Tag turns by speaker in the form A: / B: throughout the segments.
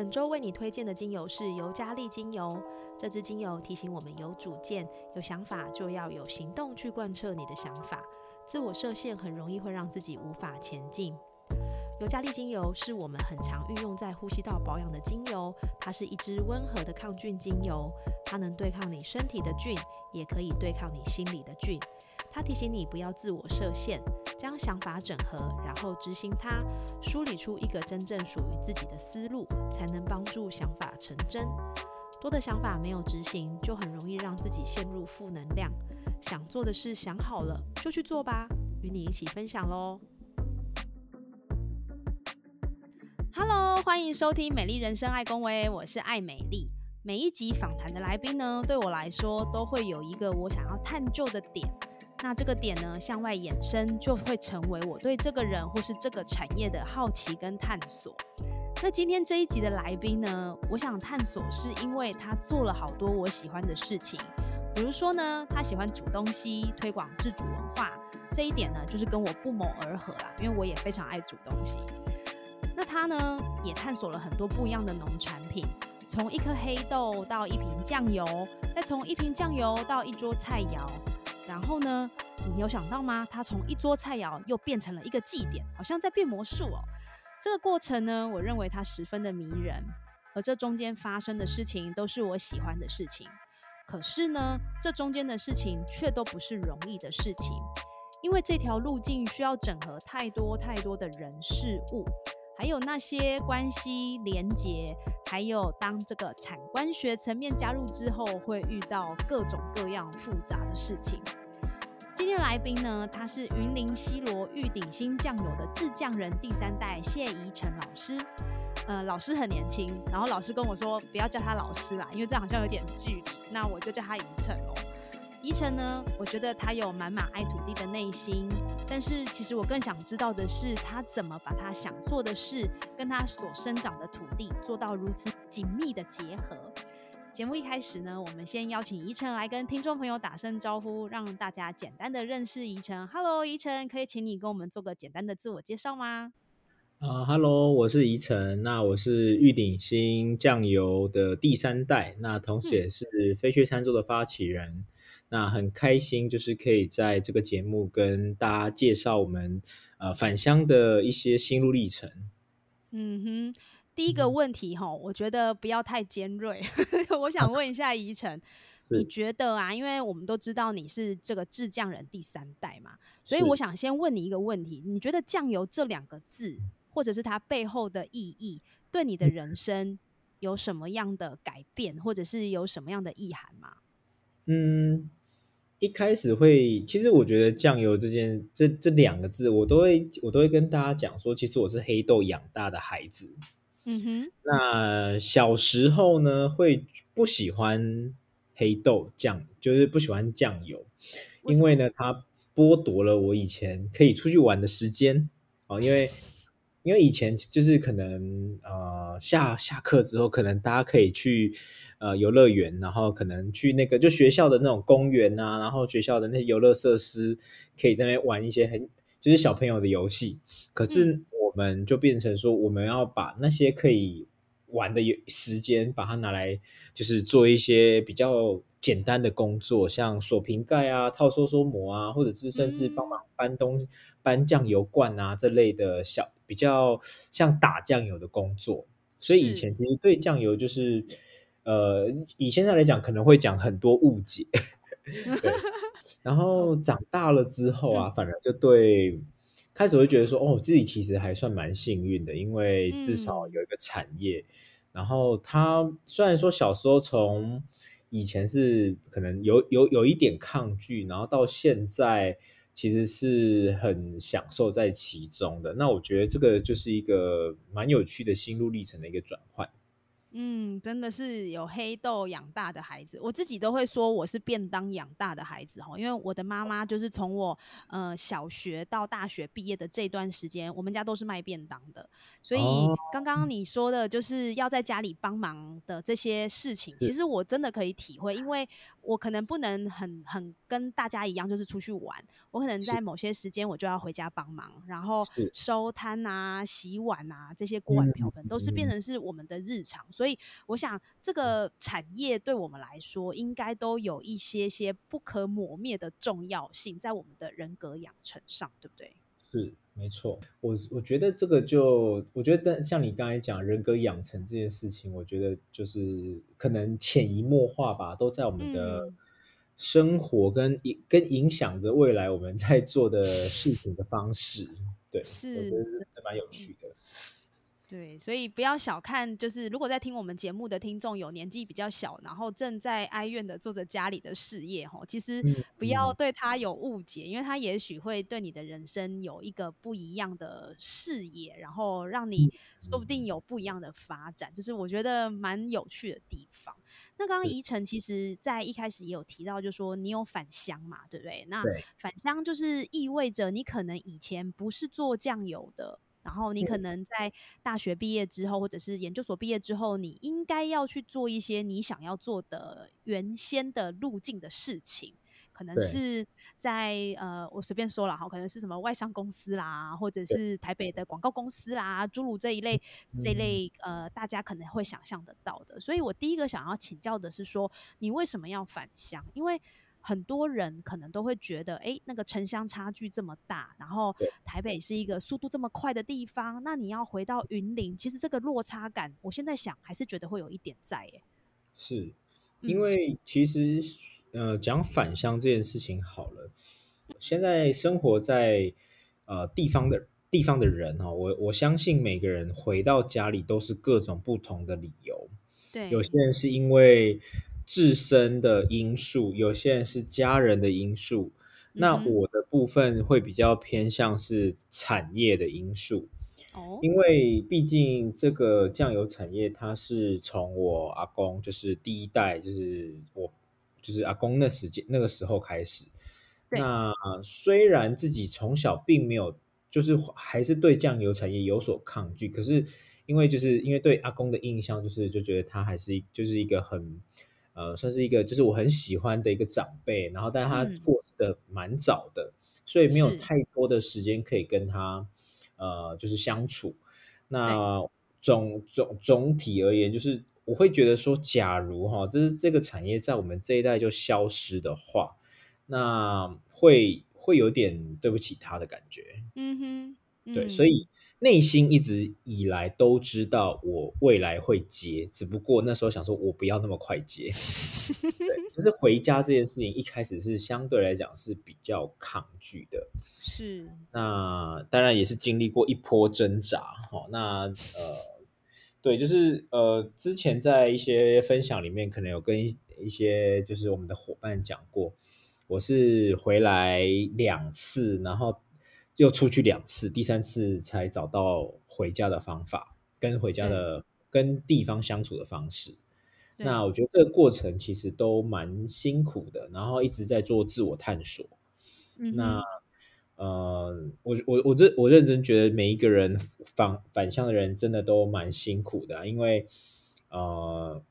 A: 本周为你推荐的精油是尤加利精油。这支精油提醒我们有主见、有想法，就要有行动去贯彻你的想法。自我设限很容易会让自己无法前进。尤加利精油是我们很常运用在呼吸道保养的精油，它是一支温和的抗菌精油，它能对抗你身体的菌，也可以对抗你心里的菌。它提醒你不要自我设限，将想法整合，然后执行它，梳理出一个真正属于自己的思路，才能帮助想法成真。多的想法没有执行，就很容易让自己陷入负能量。想做的事想好了就去做吧，与你一起分享喽。Hello，欢迎收听《美丽人生爱公维》，我是爱美丽。每一集访谈的来宾呢，对我来说都会有一个我想要探究的点。那这个点呢，向外延伸，就会成为我对这个人或是这个产业的好奇跟探索。那今天这一集的来宾呢，我想探索是因为他做了好多我喜欢的事情，比如说呢，他喜欢煮东西，推广自主文化，这一点呢，就是跟我不谋而合啦，因为我也非常爱煮东西。那他呢，也探索了很多不一样的农产品，从一颗黑豆到一瓶酱油，再从一瓶酱油到一桌菜肴。然后呢，你有想到吗？他从一桌菜肴又变成了一个祭典，好像在变魔术哦。这个过程呢，我认为它十分的迷人，而这中间发生的事情都是我喜欢的事情。可是呢，这中间的事情却都不是容易的事情，因为这条路径需要整合太多太多的人事物，还有那些关系连结，还有当这个产官学层面加入之后，会遇到各种各样复杂的事情。今天来宾呢，他是云林西罗玉鼎新酱油的制酱人第三代谢怡晨老师。呃，老师很年轻，然后老师跟我说不要叫他老师啦，因为这样好像有点距离，那我就叫他怡晨哦。怡晨呢，我觉得他有满满爱土地的内心，但是其实我更想知道的是，他怎么把他想做的事跟他所生长的土地做到如此紧密的结合。节目一开始呢，我们先邀请宜晨来跟听众朋友打声招呼，让大家简单的认识宜晨。Hello，宜晨，可以请你跟我们做个简单的自我介绍吗？
B: 啊，Hello，我是宜晨，那我是玉鼎新酱油的第三代，那同时也是飞雀餐桌的发起人。那很开心，就是可以在这个节目跟大家介绍我们呃返乡的一些心路历程。
A: 嗯哼。第一个问题哈，我觉得不要太尖锐。我想问一下宜晨，你觉得啊？因为我们都知道你是这个制酱人第三代嘛，所以我想先问你一个问题：你觉得酱油这两个字，或者是它背后的意义，对你的人生有什么样的改变，或者是有什么样的意涵吗？
B: 嗯，一开始会，其实我觉得酱油这件这这两个字，我都会我都会跟大家讲说，其实我是黑豆养大的孩子。嗯哼，那小时候呢，会不喜欢黑豆酱，就是不喜欢酱油，因为呢，它剥夺了我以前可以出去玩的时间。哦。因为因为以前就是可能呃下下课之后，可能大家可以去呃游乐园，然后可能去那个就学校的那种公园啊，然后学校的那些游乐设施，可以在那边玩一些很就是小朋友的游戏，可是。我们就变成说，我们要把那些可以玩的时间，把它拿来，就是做一些比较简单的工作，像锁瓶盖啊、套收缩膜啊，或者是甚至帮忙搬东、搬酱油罐啊这类的小比较像打酱油的工作。所以以前其实对酱油就是，呃，以现在来讲可能会讲很多误解。对，然后 长大了之后啊，反而就对。开始会觉得说，哦，自己其实还算蛮幸运的，因为至少有一个产业。然后他虽然说小时候从以前是可能有有有一点抗拒，然后到现在其实是很享受在其中的。那我觉得这个就是一个蛮有趣的心路历程的一个转换。
A: 嗯，真的是有黑豆养大的孩子，我自己都会说我是便当养大的孩子哈，因为我的妈妈就是从我呃小学到大学毕业的这段时间，我们家都是卖便当的，所以刚刚你说的就是要在家里帮忙的这些事情，其实我真的可以体会，因为我可能不能很很跟大家一样，就是出去玩，我可能在某些时间我就要回家帮忙，然后收摊啊、洗碗啊这些锅碗瓢盆都是变成是我们的日常。所以，我想这个产业对我们来说，应该都有一些些不可磨灭的重要性，在我们的人格养成上，对不对？
B: 是，没错。我我觉得这个就，我觉得像你刚才讲人格养成这件事情，我觉得就是可能潜移默化吧，都在我们的生活跟影跟影响着未来我们在做的事情的方式。对，
A: 是，
B: 我觉得这蛮有趣的。
A: 对，所以不要小看，就是如果在听我们节目的听众有年纪比较小，然后正在哀怨的做着家里的事业，哈，其实不要对他有误解，因为他也许会对你的人生有一个不一样的视野，然后让你说不定有不一样的发展，就是我觉得蛮有趣的地方。那刚刚宜晨其实在一开始也有提到，就说你有返乡嘛，对不对？那返乡就是意味着你可能以前不是做酱油的。然后你可能在大学毕业之后，或者是研究所毕业之后，你应该要去做一些你想要做的原先的路径的事情，可能是在呃，我随便说了哈，可能是什么外商公司啦，或者是台北的广告公司啦，诸如这一类这。一类呃，大家可能会想象得到的。所以我第一个想要请教的是说，你为什么要返乡？因为很多人可能都会觉得，哎，那个城乡差距这么大，然后台北是一个速度这么快的地方，那你要回到云林，其实这个落差感，我现在想还是觉得会有一点在，耶。
B: 是因为其实呃，讲返乡这件事情好了，现在生活在呃地方的地方的人哈，我我相信每个人回到家里都是各种不同的理由，
A: 对，
B: 有些人是因为。自身的因素，有些人是家人的因素，那我的部分会比较偏向是产业的因素。哦，因为毕竟这个酱油产业，它是从我阿公，就是第一代，就是我，就是阿公那时间那个时候开始。那虽然自己从小并没有，就是还是对酱油产业有所抗拒，可是因为就是因为对阿公的印象，就是就觉得他还是就是一个很。呃，算是一个就是我很喜欢的一个长辈，然后但是他过世的蛮早的，所以没有太多的时间可以跟他呃就是相处。那总总总体而言，就是我会觉得说，假如哈，就是这个产业在我们这一代就消失的话，那会会有点对不起他的感觉。嗯哼，对，所以。内心一直以来都知道我未来会接，只不过那时候想说我不要那么快接。对，就是回家这件事情一开始是相对来讲是比较抗拒的。
A: 是，
B: 那当然也是经历过一波挣扎。哈，那呃，对，就是呃，之前在一些分享里面可能有跟一些就是我们的伙伴讲过，我是回来两次，然后。又出去两次，第三次才找到回家的方法，跟回家的跟地方相处的方式。那我觉得这个过程其实都蛮辛苦的，然后一直在做自我探索。那呃，我我我这我认真觉得每一个人反返乡的人真的都蛮辛苦的，因为呃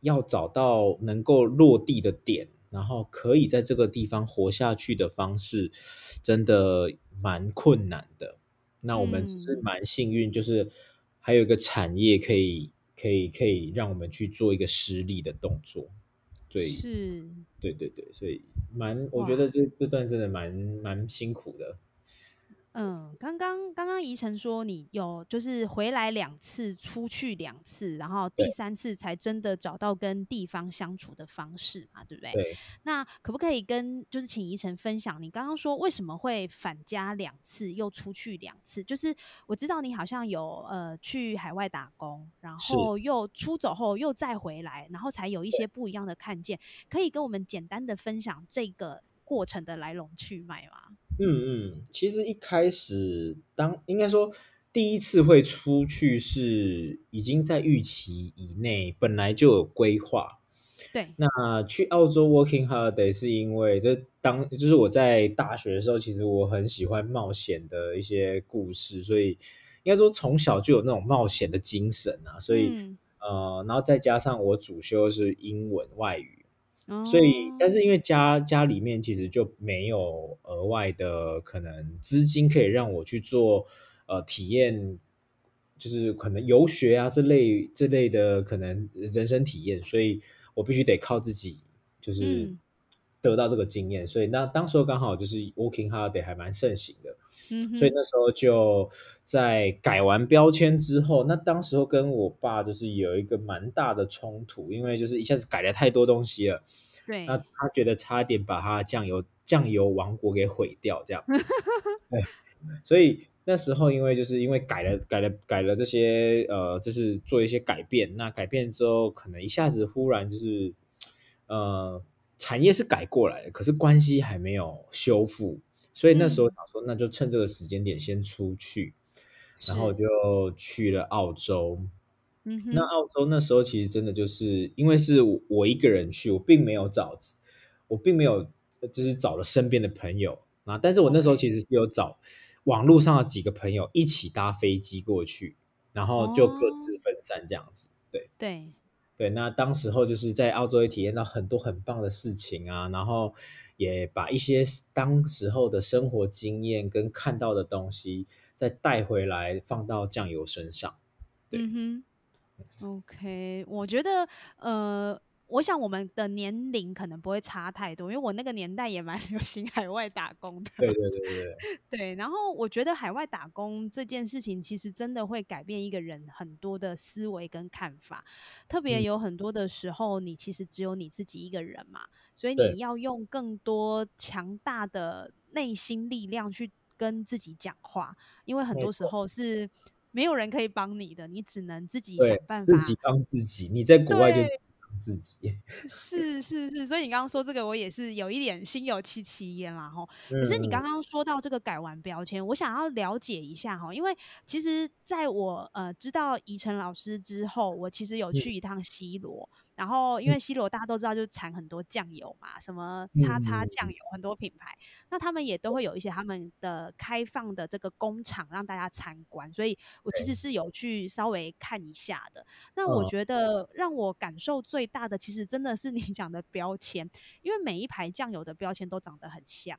B: 要找到能够落地的点，然后可以在这个地方活下去的方式，真的。蛮困难的，那我们只是蛮幸运，就是还有一个产业可以可以可以让我们去做一个实力的动作，对，
A: 是，
B: 对对对，所以蛮，我觉得这这段真的蛮蛮辛苦的。
A: 嗯，刚刚刚刚怡晨说你有就是回来两次，出去两次，然后第三次才真的找到跟地方相处的方式嘛，对不对？
B: 对。
A: 那可不可以跟就是请怡晨分享，你刚刚说为什么会返家两次，又出去两次？就是我知道你好像有呃去海外打工，然后又出走后又再回来，然后才有一些不一样的看见，可以跟我们简单的分享这个过程的来龙去脉吗？
B: 嗯嗯，其实一开始当应该说第一次会出去是已经在预期以内，本来就有规划。
A: 对，
B: 那去澳洲 working holiday 是因为这当就是我在大学的时候，其实我很喜欢冒险的一些故事，所以应该说从小就有那种冒险的精神啊。所以呃，然后再加上我主修是英文外语。所以，但是因为家家里面其实就没有额外的可能资金可以让我去做呃体验，就是可能游学啊这类这类的可能人生体验，所以我必须得靠自己，就是得到这个经验。所以那当时候刚好就是 working holiday 还蛮盛行的，嗯，所以那时候就在改完标签之后，那当时候跟我爸就是有一个蛮大的冲突，因为就是一下子改了太多东西了。
A: 对，
B: 那他觉得差点把他的酱油酱油王国给毁掉，这样。对，所以那时候因为就是因为改了改了改了这些呃，就是做一些改变。那改变之后，可能一下子忽然就是呃，产业是改过来的，可是关系还没有修复。所以那时候想说，那就趁这个时间点先出去，然后就去了澳洲。那澳洲那时候其实真的就是因为是我一个人去，我并没有找，我并没有就是找了身边的朋友啊，但是我那时候其实是有找网络上的几个朋友一起搭飞机过去，然后就各自分散这样子。对。
A: 对。
B: 对，那当时候就是在澳洲也体验到很多很棒的事情啊，然后也把一些当时候的生活经验跟看到的东西再带回来放到酱油身上。嗯哼。
A: OK，我觉得，呃，我想我们的年龄可能不会差太多，因为我那个年代也蛮 流行海外打工的。
B: 对对对对
A: 对。然后我觉得海外打工这件事情，其实真的会改变一个人很多的思维跟看法。特别有很多的时候，你其实只有你自己一个人嘛，所以你要用更多强大的内心力量去跟自己讲话，因为很多时候是。没有人可以帮你的，你只能自己想办法。
B: 自己帮自己，你在国外就帮自己。
A: 是是是，所以你刚刚说这个，我也是有一点心有戚戚焉啦吼。可是你刚刚说到这个改完标签，我想要了解一下哈，因为其实在我呃知道宜晨老师之后，我其实有去一趟西罗。然后，因为西罗大家都知道，就是产很多酱油嘛，什么叉叉酱油，很多品牌。那他们也都会有一些他们的开放的这个工厂让大家参观，所以我其实是有去稍微看一下的。那我觉得让我感受最大的，其实真的是你讲的标签，因为每一排酱油的标签都长得很像。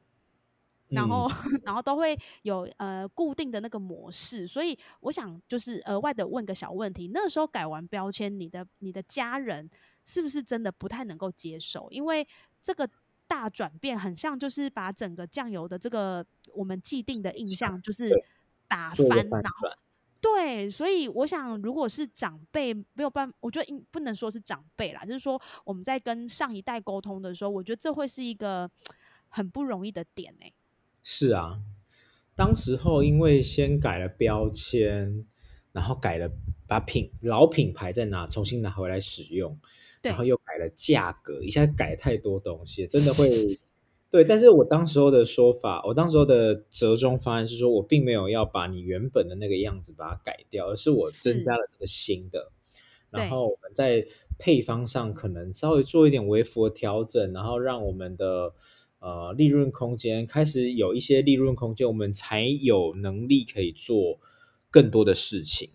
A: 然后，然后都会有呃固定的那个模式，所以我想就是额外的问个小问题：那时候改完标签，你的你的家人是不是真的不太能够接受？因为这个大转变很像就是把整个酱油的这个我们既定的印象就是打翻，然后对，所以我想如果是长辈没有办，我觉得不能说是长辈啦，就是说我们在跟上一代沟通的时候，我觉得这会是一个很不容易的点哎。
B: 是啊，当时候因为先改了标签，然后改了把品老品牌再拿重新拿回来使用，然后又改了价格，一下改太多东西，真的会对。但是我当时候的说法，我当时候的折中方案是说，我并没有要把你原本的那个样子把它改掉，而是我增加了这个新的，然后我们在配方上可能稍微做一点微幅的调整，然后让我们的。呃，利润空间开始有一些利润空间，我们才有能力可以做更多的事情。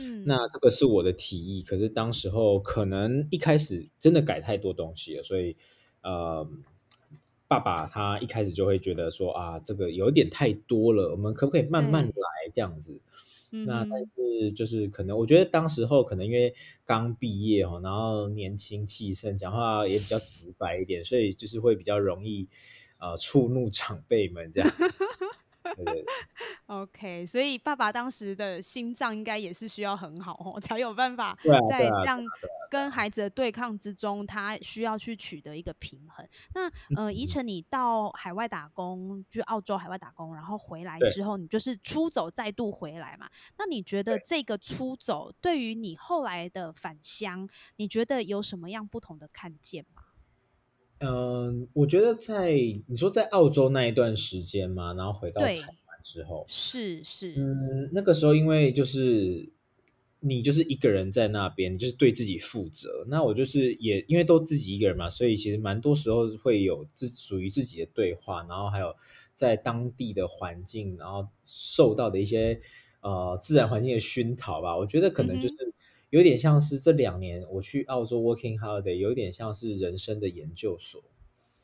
B: 嗯，那这个是我的提议，可是当时候可能一开始真的改太多东西了，所以呃，爸爸他一开始就会觉得说啊，这个有点太多了，我们可不可以慢慢来这样子？那但是就是可能，我觉得当时候可能因为刚毕业哦，然后年轻气盛，讲话也比较直白一点，所以就是会比较容易呃触怒长辈们这样子。
A: OK，所以爸爸当时的心脏应该也是需要很好哦，才有办法在这样跟孩子的对抗之中，他需要去取得一个平衡。那呃，宜晨，你到海外打工，去澳洲海外打工，然后回来之后，你就是出走再度回来嘛？那你觉得这个出走对于你后来的返乡，你觉得有什么样不同的看见吗？
B: 嗯，我觉得在你说在澳洲那一段时间嘛，然后回到台湾之后，
A: 是是，
B: 嗯，那个时候因为就是你就是一个人在那边，就是对自己负责。那我就是也因为都自己一个人嘛，所以其实蛮多时候会有自属于自己的对话，然后还有在当地的环境，然后受到的一些呃自然环境的熏陶吧。我觉得可能就是有点像是这两年我去澳洲 working holiday，有点像是人生的研究所。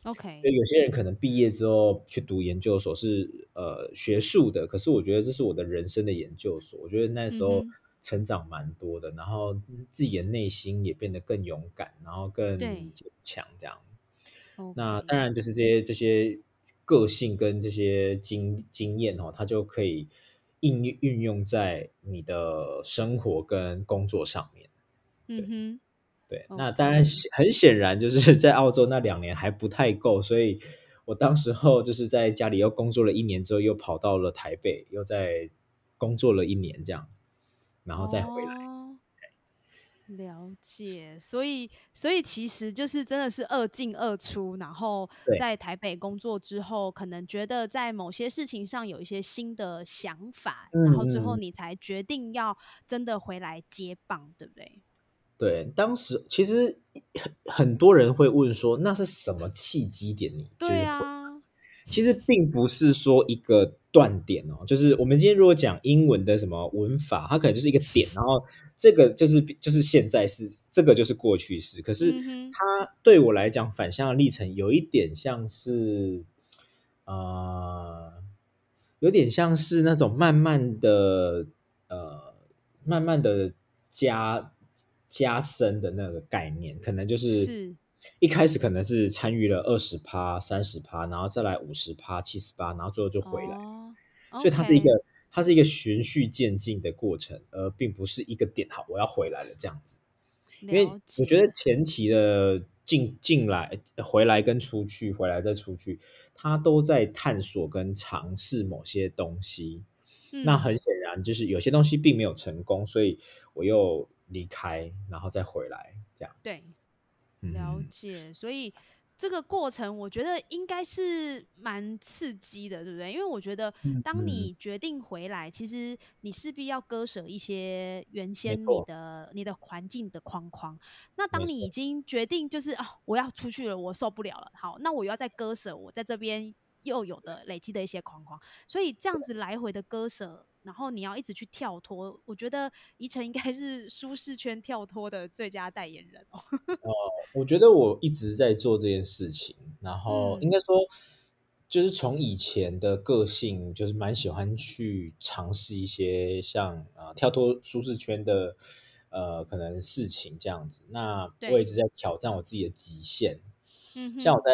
A: OK，
B: 有些人可能毕业之后去读研究所是呃学术的，可是我觉得这是我的人生的研究所。我觉得那时候成长蛮多的，然后自己的内心也变得更勇敢，然后更坚强这样。那当然就是这些这些个性跟这些经经验哦，它就可以应运用在你的生活跟工作上面。嗯哼。对，那当然很显然就是在澳洲那两年还不太够，所以我当时候就是在家里又工作了一年之后，又跑到了台北，又在工作了一年这样，然后再回来。
A: 了解，所以所以其实就是真的是二进二出，然后在台北工作之后，可能觉得在某些事情上有一些新的想法，然后最后你才决定要真的回来接棒，对不对？
B: 对，当时其实很很多人会问说，那是什么契机点？你
A: 对啊，
B: 其实并不是说一个断点哦，就是我们今天如果讲英文的什么文法，它可能就是一个点，然后这个就是就是现在是这个就是过去式。可是它对我来讲，反向的历程有一点像是，呃，有点像是那种慢慢的，呃，慢慢的加。加深的那个概念，可能就是一开始可能是参与了二十趴、三十趴，然后再来五十趴、七十趴，然后最后就回来。所以它是一个，它是一个循序渐进的过程，而并不是一个点。好，我要回来了这样子。因为我觉得前期的进进来、回来跟出去、回来再出去，它都在探索跟尝试某些东西。那很显然，就是有些东西并没有成功，所以我又。离开，然后再回来，这样
A: 对，了解。所以这个过程，我觉得应该是蛮刺激的，对不对？因为我觉得，当你决定回来，其实你势必要割舍一些原先你的你的环境的框框。那当你已经决定，就是啊，我要出去了，我受不了了。好，那我又要再割舍我在这边又有的累积的一些框框。所以这样子来回的割舍。然后你要一直去跳脱，我觉得宜城应该是舒适圈跳脱的最佳代言人哦。
B: 哦，我觉得我一直在做这件事情，然后应该说，就是从以前的个性，就是蛮喜欢去尝试一些像啊跳脱舒适圈的呃可能事情这样子。那我一直在挑战我自己的极限。像我在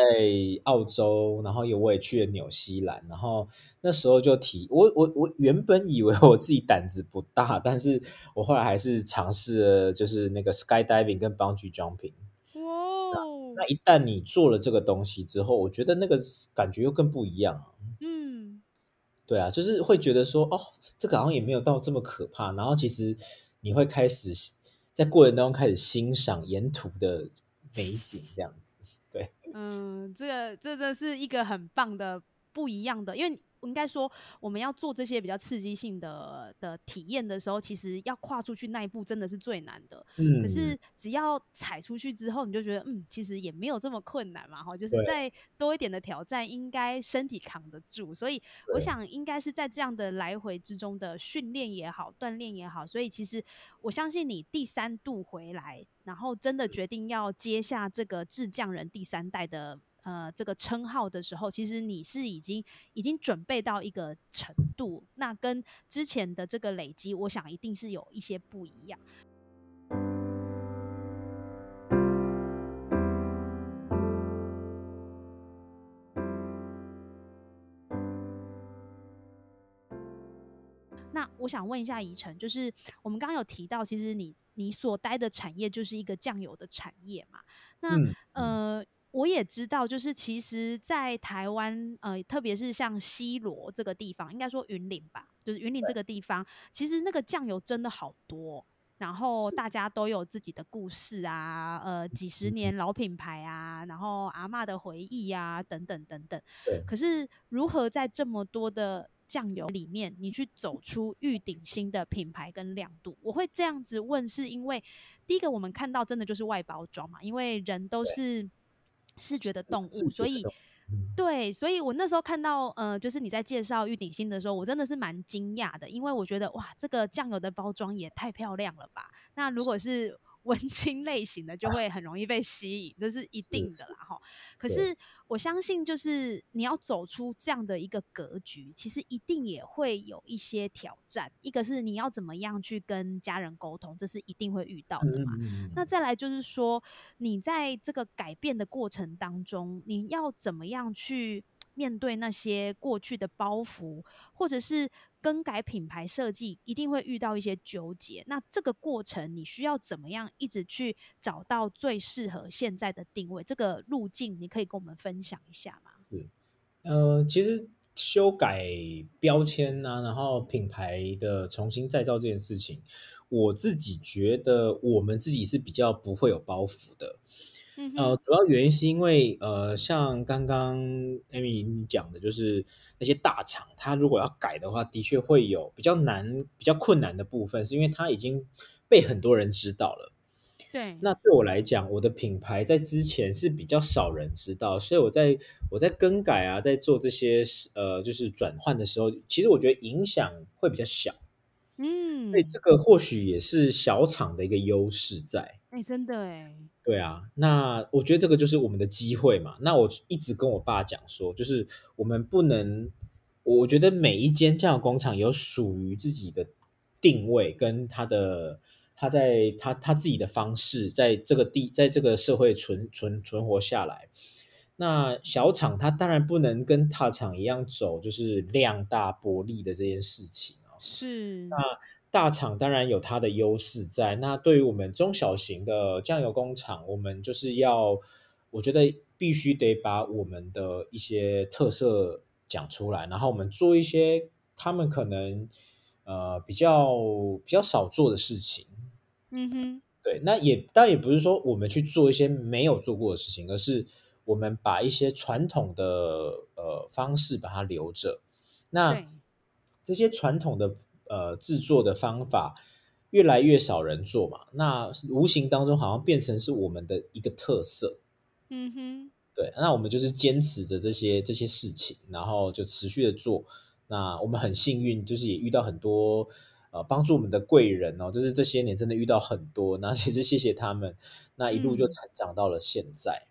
B: 澳洲，然后有我也去了纽西兰，然后那时候就提我我我原本以为我自己胆子不大，但是我后来还是尝试了，就是那个 skydiving 跟 bungee jumping。哇！那一旦你做了这个东西之后，我觉得那个感觉又更不一样。嗯，对啊，就是会觉得说，哦，这个好像也没有到这么可怕。然后其实你会开始在过程当中开始欣赏沿途的美景，这样子。
A: 嗯，这个这真是一个很棒的不一样的，因为应该说我们要做这些比较刺激性的的体验的时候，其实要跨出去那一步真的是最难的。嗯，可是只要踩出去之后，你就觉得嗯，其实也没有这么困难嘛，哈，就是再多一点的挑战，应该身体扛得住。所以我想应该是在这样的来回之中的训练也好，锻炼也好，所以其实我相信你第三度回来。然后真的决定要接下这个智匠人第三代的呃这个称号的时候，其实你是已经已经准备到一个程度，那跟之前的这个累积，我想一定是有一些不一样。那我想问一下宜晨，就是我们刚刚有提到，其实你你所待的产业就是一个酱油的产业嘛？那呃，我也知道，就是其实，在台湾呃，特别是像西罗这个地方，应该说云林吧，就是云林这个地方，其实那个酱油真的好多，然后大家都有自己的故事啊，呃，几十年老品牌啊，然后阿妈的回忆啊，等等等等。可是如何在这么多的酱油里面，你去走出玉鼎新的品牌跟亮度？我会这样子问，是因为第一个我们看到真的就是外包装嘛，因为人都是视觉的动物，所以。对，所以我那时候看到，呃，就是你在介绍玉鼎新的时候，我真的是蛮惊讶的，因为我觉得哇，这个酱油的包装也太漂亮了吧。那如果是文青类型的就会很容易被吸引，这是一定的啦哈。可是我相信，就是你要走出这样的一个格局，其实一定也会有一些挑战。一个是你要怎么样去跟家人沟通，这是一定会遇到的嘛。那再来就是说，你在这个改变的过程当中，你要怎么样去面对那些过去的包袱，或者是？更改品牌设计一定会遇到一些纠结，那这个过程你需要怎么样一直去找到最适合现在的定位？这个路径你可以跟我们分享一下吗？
B: 是，呃，其实修改标签呐，然后品牌的重新再造这件事情，我自己觉得我们自己是比较不会有包袱的。呃，主要原因是因为，呃，像刚刚 Amy 你讲的，就是那些大厂，它如果要改的话，的确会有比较难、比较困难的部分，是因为它已经被很多人知道了。
A: 对。
B: 那对我来讲，我的品牌在之前是比较少人知道，所以我在我在更改啊，在做这些呃，就是转换的时候，其实我觉得影响会比较小。嗯。所以这个或许也是小厂的一个优势在。
A: 哎，真的哎。
B: 对啊，那我觉得这个就是我们的机会嘛。那我一直跟我爸讲说，就是我们不能，我觉得每一间酱油工厂有属于自己的定位，跟它的他在他他自己的方式，在这个地在这个社会存存存活下来。那小厂它当然不能跟大厂一样走，就是量大薄利的这件事情哦。
A: 是
B: 那。大厂当然有它的优势在，那对于我们中小型的酱油工厂，我们就是要，我觉得必须得把我们的一些特色讲出来，然后我们做一些他们可能呃比较比较少做的事情。嗯哼，对，那也当然也不是说我们去做一些没有做过的事情，而是我们把一些传统的呃方式把它留着。那这些传统的。呃，制作的方法越来越少人做嘛，那无形当中好像变成是我们的一个特色。嗯哼，对，那我们就是坚持着这些这些事情，然后就持续的做。那我们很幸运，就是也遇到很多呃帮助我们的贵人哦，就是这些年真的遇到很多，那其实谢谢他们，那一路就成长到了现在。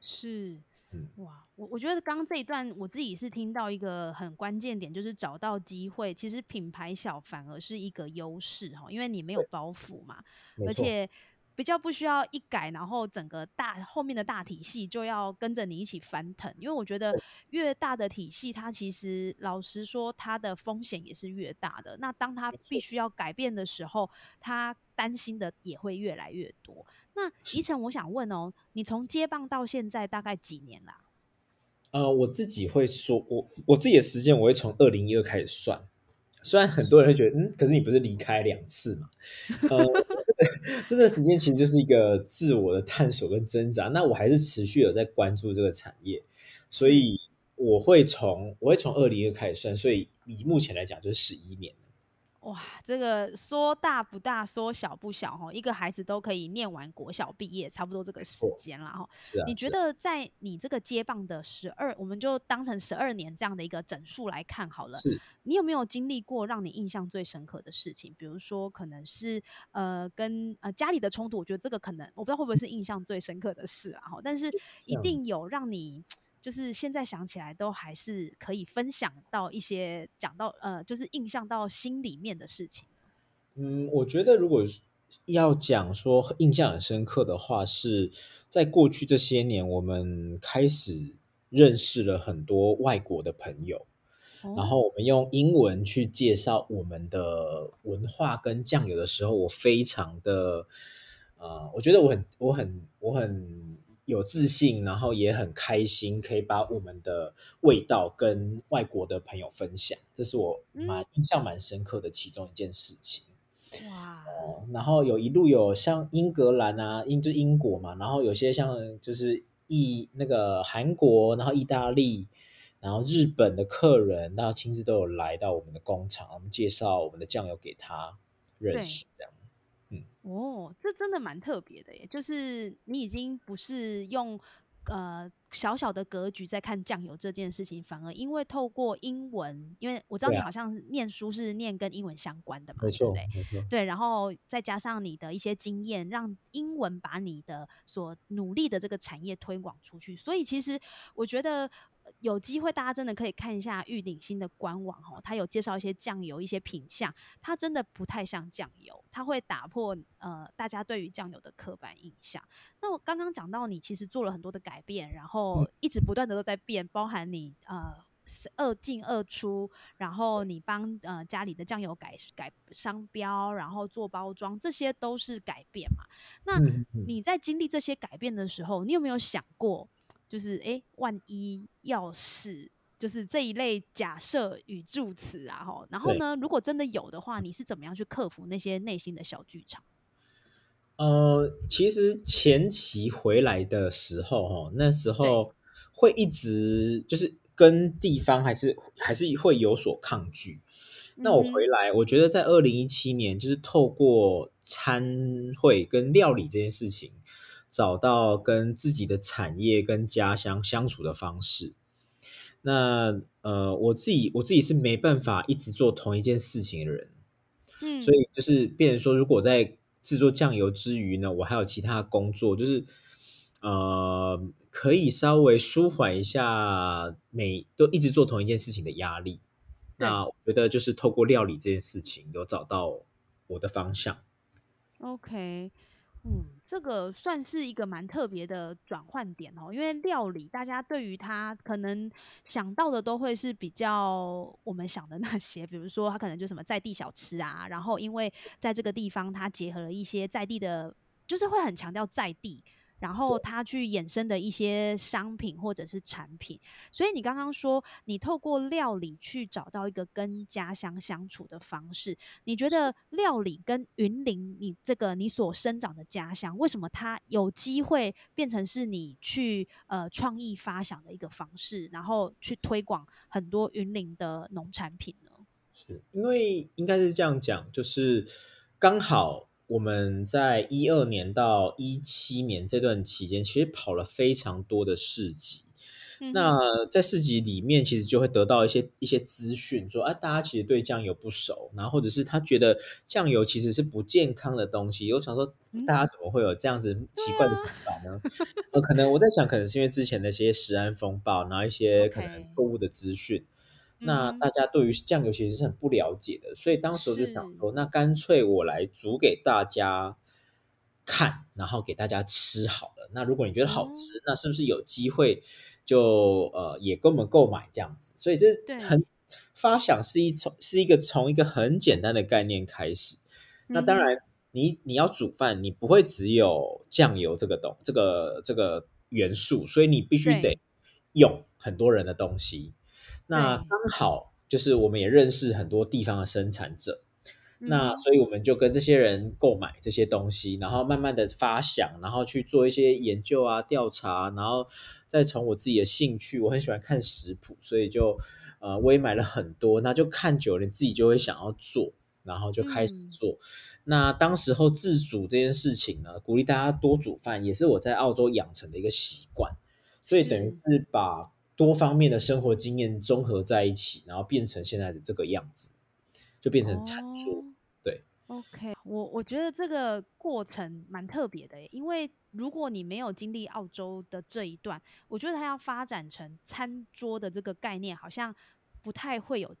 A: 是。嗯哇，我我觉得刚刚这一段我自己是听到一个很关键点，就是找到机会。其实品牌小反而是一个优势哈，因为你没有包袱嘛，而且比较不需要一改，然后整个大后面的大体系就要跟着你一起翻腾。因为我觉得越大的体系，它其实老实说，它的风险也是越大的。那当它必须要改变的时候，它担心的也会越来越多。那宜晨，我想问哦，你从接棒到现在大概几年啦？
B: 呃，我自己会说，我我自己的时间我会从二零一二开始算。虽然很多人会觉得，嗯，可是你不是离开两次嘛？呃，这段时间其实就是一个自我的探索跟挣扎。那我还是持续有在关注这个产业，所以我会从我会从二零一二开始算，所以以目前来讲就是十一年。
A: 哇，这个说大不大，说小不小哈，一个孩子都可以念完国小毕业，差不多这个时间了哈。你觉得在你这个接棒的十二，我们就当成十二年这样的一个整数来看好了。
B: 是，
A: 你有没有经历过让你印象最深刻的事情？比如说，可能是呃跟呃家里的冲突，我觉得这个可能我不知道会不会是印象最深刻的事啊哈，但是一定有让你。就是现在想起来都还是可以分享到一些讲到呃，就是印象到心里面的事情。
B: 嗯，我觉得如果要讲说印象很深刻的话，是在过去这些年，我们开始认识了很多外国的朋友，然后我们用英文去介绍我们的文化跟酱油的时候，我非常的呃，我觉得我很我很我很。有自信，然后也很开心，可以把我们的味道跟外国的朋友分享，这是我蛮印象蛮深刻的其中一件事情。哇！然后有一路有像英格兰啊，英就英国嘛，然后有些像就是意那个韩国，然后意大利，然后日本的客人，那亲自都有来到我们的工厂，我们介绍我们的酱油给他认识，这样。
A: 嗯，哦，这真的蛮特别的耶，就是你已经不是用。呃，小小的格局在看酱油这件事情，反而因为透过英文，因为我知道你好像念书是念跟英文相关的嘛，对不对？对，然后再加上你的一些经验，让英文把你的所努力的这个产业推广出去，所以其实我觉得。有机会，大家真的可以看一下玉鼎新的官网哦，它有介绍一些酱油一些品相，它真的不太像酱油，它会打破呃大家对于酱油的刻板印象。那我刚刚讲到你其实做了很多的改变，然后一直不断的都在变，包含你呃二进二出，然后你帮呃家里的酱油改改商标，然后做包装，这些都是改变嘛。那你在经历这些改变的时候，你有没有想过？就是哎，万一要是就是这一类假设与助词啊，哈，然后呢，如果真的有的话，你是怎么样去克服那些内心的小剧场？
B: 呃，其实前期回来的时候，哈，那时候会一直就是跟地方还是还是会有所抗拒。那我回来，我觉得在二零一七年，就是透过参会跟料理这件事情。找到跟自己的产业跟家乡相处的方式。那呃，我自己我自己是没办法一直做同一件事情的人，嗯，所以就是变成说，如果在制作酱油之余呢，我还有其他工作，就是呃，可以稍微舒缓一下每都一直做同一件事情的压力。那我觉得就是透过料理这件事情，有找到我的方向。
A: OK。嗯，这个算是一个蛮特别的转换点哦，因为料理大家对于它可能想到的都会是比较我们想的那些，比如说它可能就什么在地小吃啊，然后因为在这个地方它结合了一些在地的，就是会很强调在地。然后它去衍生的一些商品或者是产品，所以你刚刚说你透过料理去找到一个跟家乡相处的方式，你觉得料理跟云林你这个你所生长的家乡，为什么它有机会变成是你去呃创意发想的一个方式，然后去推广很多云林的农产品呢？
B: 是因为应该是这样讲，就是刚好。我们在一二年到一七年这段期间，其实跑了非常多的市集。那在市集里面，其实就会得到一些一些资讯，说啊，大家其实对酱油不熟，然后或者是他觉得酱油其实是不健康的东西。我想说，大家怎么会有这样子奇怪的想法呢？呃，可能我在想，可能是因为之前那些食安风暴，然后一些可能错误的资讯。那大家对于酱油其实是很不了解的，所以当时就想说，那干脆我来煮给大家看，然后给大家吃好了。那如果你觉得好吃，那是不是有机会就呃也跟我们购买这样子？所以这很发想是一从是一个从一个很简单的概念开始。那当然，你你要煮饭，你不会只有酱油这个东这个这个元素，所以你必须得用很多人的东西。那刚好就是我们也认识很多地方的生产者，那所以我们就跟这些人购买这些东西，然后慢慢的发想，然后去做一些研究啊调查，然后再从我自己的兴趣，我很喜欢看食谱，所以就呃我也买了很多，那就看久了，你自己就会想要做，然后就开始做。那当时候自主这件事情呢，鼓励大家多煮饭，也是我在澳洲养成的一个习惯，所以等于是把。多方面的生活经验综合在一起，然后变成现在的这个样子，就变成餐桌。对
A: ，OK，我我觉得这个过程蛮特别的，因为如果你没有经历澳洲的这一段，我觉得它要发展成餐桌的这个概念，好像不太会有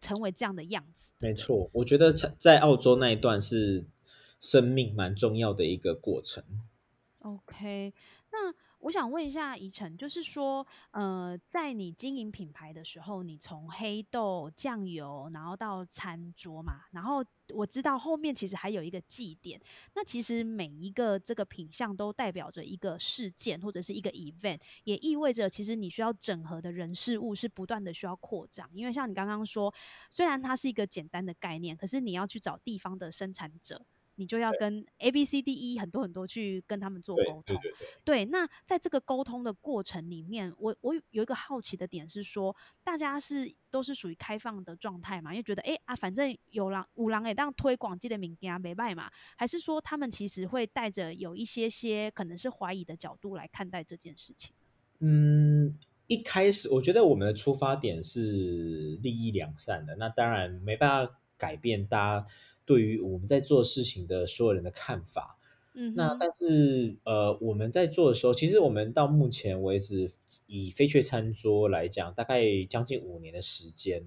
A: 成为这样的样子。
B: 没错，我觉得在在澳洲那一段是生命蛮重要的一个过程。
A: OK，那。我想问一下宜晨，就是说，呃，在你经营品牌的时候，你从黑豆酱油，然后到餐桌嘛，然后我知道后面其实还有一个祭典。那其实每一个这个品相都代表着一个事件或者是一个 event，也意味着其实你需要整合的人事物是不断的需要扩张。因为像你刚刚说，虽然它是一个简单的概念，可是你要去找地方的生产者。你就要跟 A B C D E 很多很多去跟他们做沟通。对，那在这个沟通的过程里面，我我有一个好奇的点是说，大家是都是属于开放的状态嘛？因为觉得哎啊，反正有狼五狼也当推广记的名家没卖嘛？还是说他们其实会带着有一些些可能是怀疑的角度来看待这件事情？
B: 嗯，一开始我觉得我们的出发点是利益良善的，那当然没办法改变大家。对于我们在做事情的所有人的看法，
A: 嗯，
B: 那但是呃，我们在做的时候，其实我们到目前为止以飞雀餐桌来讲，大概将近五年的时间。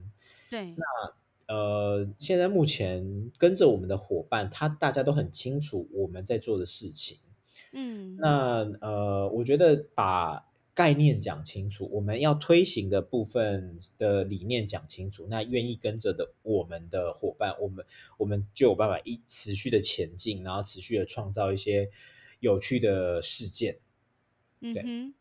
A: 对，
B: 那呃，现在目前跟着我们的伙伴，他大家都很清楚我们在做的事情。
A: 嗯，
B: 那呃，我觉得把。概念讲清楚，我们要推行的部分的理念讲清楚，那愿意跟着的我们的伙伴，我们我们就有办法一持续的前进，然后持续的创造一些有趣的事件。
A: 嗯哼，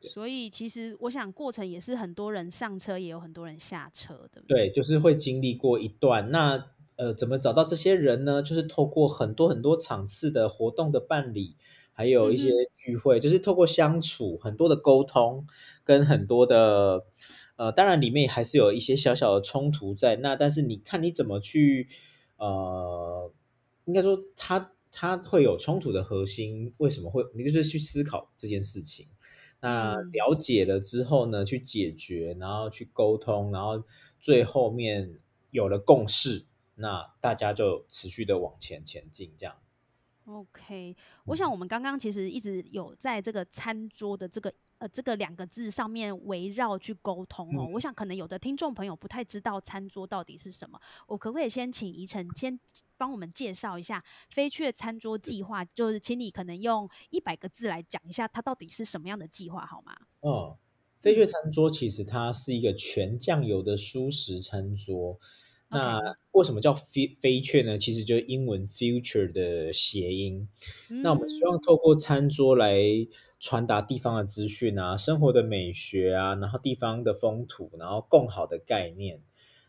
A: 所以其实我想过程也是很多人上车，也有很多人下车的。
B: 对，就是会经历过一段。那呃，怎么找到这些人呢？就是透过很多很多场次的活动的办理。还有一些聚会，就是透过相处，很多的沟通，跟很多的呃，当然里面还是有一些小小的冲突在那，但是你看你怎么去呃，应该说他他会有冲突的核心为什么会？你就是去思考这件事情，那了解了之后呢，去解决，然后去沟通，然后最后面有了共识，那大家就持续的往前前进，这样。
A: OK，我想我们刚刚其实一直有在这个餐桌的这个呃这个两个字上面围绕去沟通哦。我想可能有的听众朋友不太知道餐桌到底是什么，我可不可以先请怡晨先帮我们介绍一下飞雀餐桌计划？就是请你可能用一百个字来讲一下它到底是什么样的计划好吗？
B: 嗯，飞雀餐桌其实它是一个全酱油的舒适餐桌。那为什么叫飞飞雀呢？其实就是英文 future 的谐音。那我们希望透过餐桌来传达地方的资讯啊，生活的美学啊，然后地方的风土，然后更好的概念。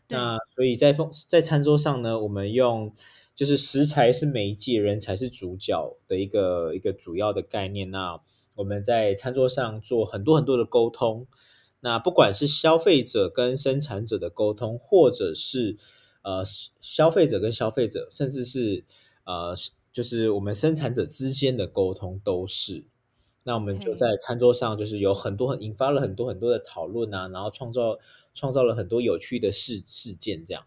B: 那所以在风在餐桌上呢，我们用就是食材是媒介，人才是主角的一个一个主要的概念。那我们在餐桌上做很多很多的沟通。那不管是消费者跟生产者的沟通，或者是呃消费者跟消费者，甚至是呃就是我们生产者之间的沟通，都是。那我们就在餐桌上，就是有很多很引发了很多很多的讨论啊，然后创造创造了很多有趣的事事件，这样。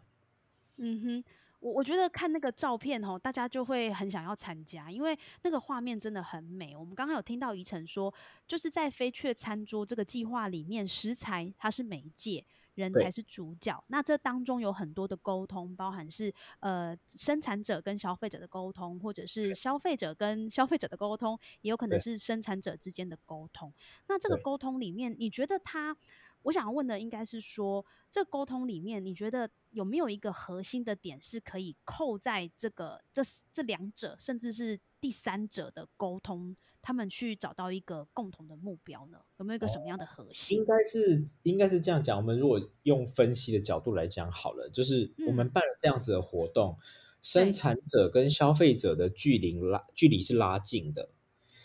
A: 嗯哼。我我觉得看那个照片哦，大家就会很想要参加，因为那个画面真的很美。我们刚刚有听到怡晨说，就是在飞雀餐桌这个计划里面，食材它是媒介，人才是主角。那这当中有很多的沟通，包含是呃生产者跟消费者的沟通，或者是消费者跟消费者的沟通，也有可能是生产者之间的沟通。那这个沟通里面，你觉得它？我想要问的应该是说，这沟通里面，你觉得有没有一个核心的点是可以扣在这个这这两者，甚至是第三者的沟通，他们去找到一个共同的目标呢？有没有一个什么样的核心？
B: 应该是应该是这样讲。我们如果用分析的角度来讲好了，就是我们办了这样子的活动，生产者跟消费者的距离拉距离是拉近的，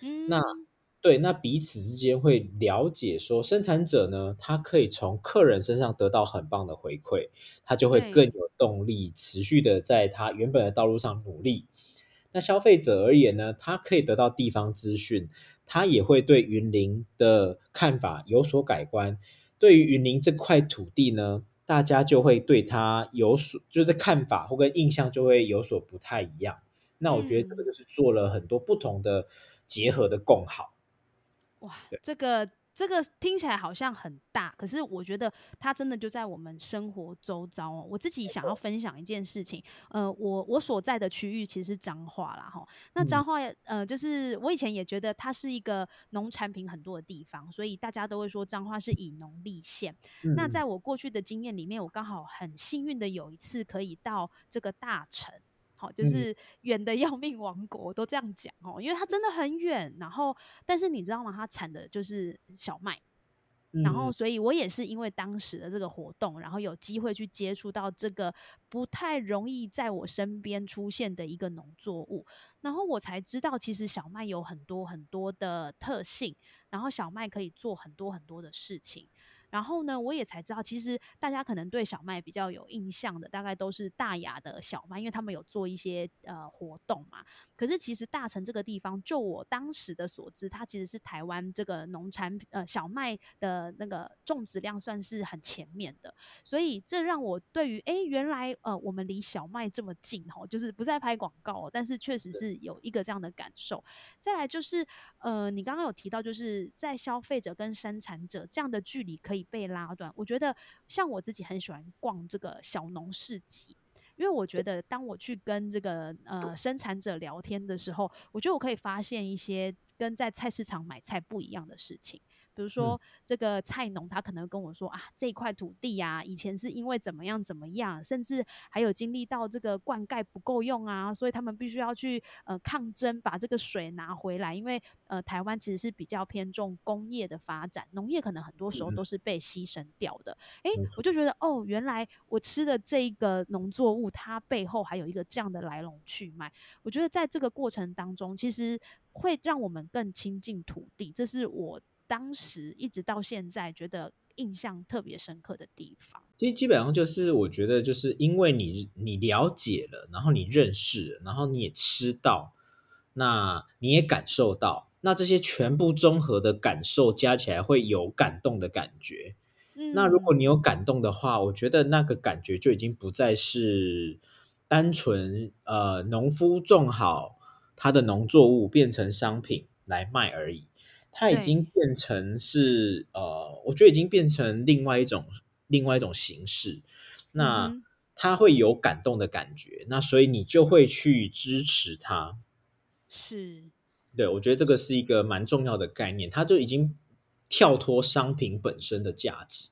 A: 嗯，
B: 那。对，那彼此之间会了解，说生产者呢，他可以从客人身上得到很棒的回馈，他就会更有动力，持续的在他原本的道路上努力。那消费者而言呢，他可以得到地方资讯，他也会对云林的看法有所改观。对于云林这块土地呢，大家就会对他有所，就是看法或跟印象就会有所不太一样。那我觉得这个就是做了很多不同的结合的共好。
A: 哇，这个这个听起来好像很大，可是我觉得它真的就在我们生活周遭哦。我自己想要分享一件事情，呃，我我所在的区域其实是彰化啦，哈。那彰化呃，就是我以前也觉得它是一个农产品很多的地方，所以大家都会说彰化是以农立县。那在我过去的经验里面，我刚好很幸运的有一次可以到这个大城。好，就是远的要命王国都这样讲哦，因为它真的很远。然后，但是你知道吗？它产的就是小麦。然后，所以我也是因为当时的这个活动，然后有机会去接触到这个不太容易在我身边出现的一个农作物，然后我才知道，其实小麦有很多很多的特性，然后小麦可以做很多很多的事情。然后呢，我也才知道，其实大家可能对小麦比较有印象的，大概都是大雅的小麦，因为他们有做一些呃活动嘛。可是其实大城这个地方，就我当时的所知，它其实是台湾这个农产品呃小麦的那个种植量算是很前面的。所以这让我对于哎，原来呃我们离小麦这么近哦，就是不再拍广告，但是确实是有一个这样的感受。再来就是呃，你刚刚有提到，就是在消费者跟生产者这样的距离可以。被拉断，我觉得像我自己很喜欢逛这个小农市集，因为我觉得当我去跟这个呃生产者聊天的时候，我觉得我可以发现一些跟在菜市场买菜不一样的事情。比如说，这个菜农他可能跟我说啊，这块土地呀，以前是因为怎么样怎么样，甚至还有经历到这个灌溉不够用啊，所以他们必须要去呃抗争，把这个水拿回来。因为呃，台湾其实是比较偏重工业的发展，农业可能很多时候都是被牺牲掉的。诶，我就觉得哦，原来我吃的这一个农作物，它背后还有一个这样的来龙去脉。我觉得在这个过程当中，其实会让我们更亲近土地，这是我。当时一直到现在，觉得印象特别深刻的地方，
B: 其实基本上就是我觉得，就是因为你你了解了，然后你认识，然后你也吃到，那你也感受到，那这些全部综合的感受加起来会有感动的感觉。那如果你有感动的话，我觉得那个感觉就已经不再是单纯呃农夫种好他的农作物变成商品来卖而已。它已经变成是呃，我觉得已经变成另外一种另外一种形式。那它会有感动的感觉，那所以你就会去支持它。
A: 是，
B: 对，我觉得这个是一个蛮重要的概念，它就已经跳脱商品本身的价值。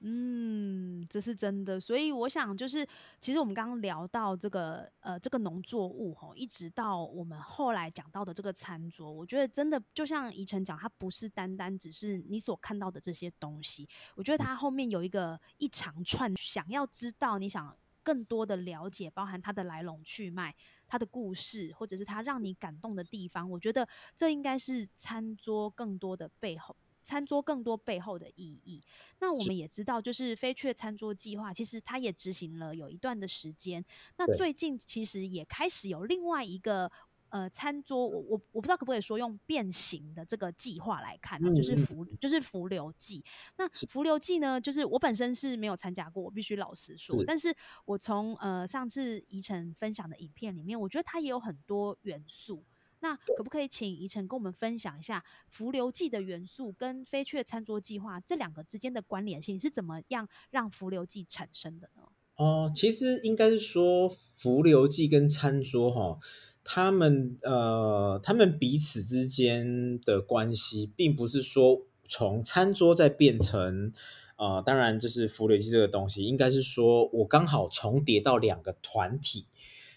A: 嗯，这是真的，所以我想就是，其实我们刚刚聊到这个呃，这个农作物吼，一直到我们后来讲到的这个餐桌，我觉得真的就像宜晨讲，它不是单单只是你所看到的这些东西，我觉得它后面有一个一长串，想要知道你想更多的了解，包含它的来龙去脉、它的故事，或者是它让你感动的地方，我觉得这应该是餐桌更多的背后。餐桌更多背后的意义。那我们也知道，就是飞雀餐桌计划，其实它也执行了有一段的时间。那最近其实也开始有另外一个呃餐桌，我我我不知道可不可以说用变形的这个计划来看啊，就是浮就是浮流记。那浮流记呢，就是我本身是没有参加过，我必须老实说。但是我从呃上次怡晨分享的影片里面，我觉得它也有很多元素。那可不可以请宜晨跟我们分享一下浮流记的元素跟飞雀餐桌计划这两个之间的关联性是怎么样让浮流记产生的呢？
B: 哦，其实应该是说浮流记跟餐桌哈，他们呃，他们彼此之间的关系，并不是说从餐桌再变成呃，当然就是浮流记这个东西，应该是说我刚好重叠到两个团体，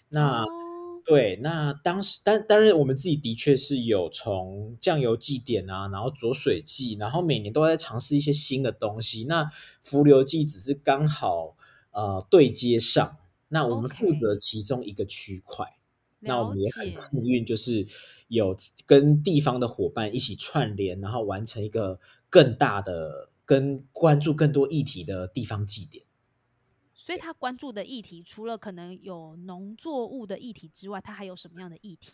B: 那。对，那当时，但当然，我们自己的确是有从酱油祭典啊，然后浊水祭，然后每年都在尝试一些新的东西。那浮流祭只是刚好呃对接上，那我们负责其中一个区块。那我们也很幸运，就是有跟地方的伙伴一起串联，然后完成一个更大的、跟关注更多议题的地方祭典。
A: 所以他关注的议题，除了可能有农作物的议题之外，他还有什么样的议题？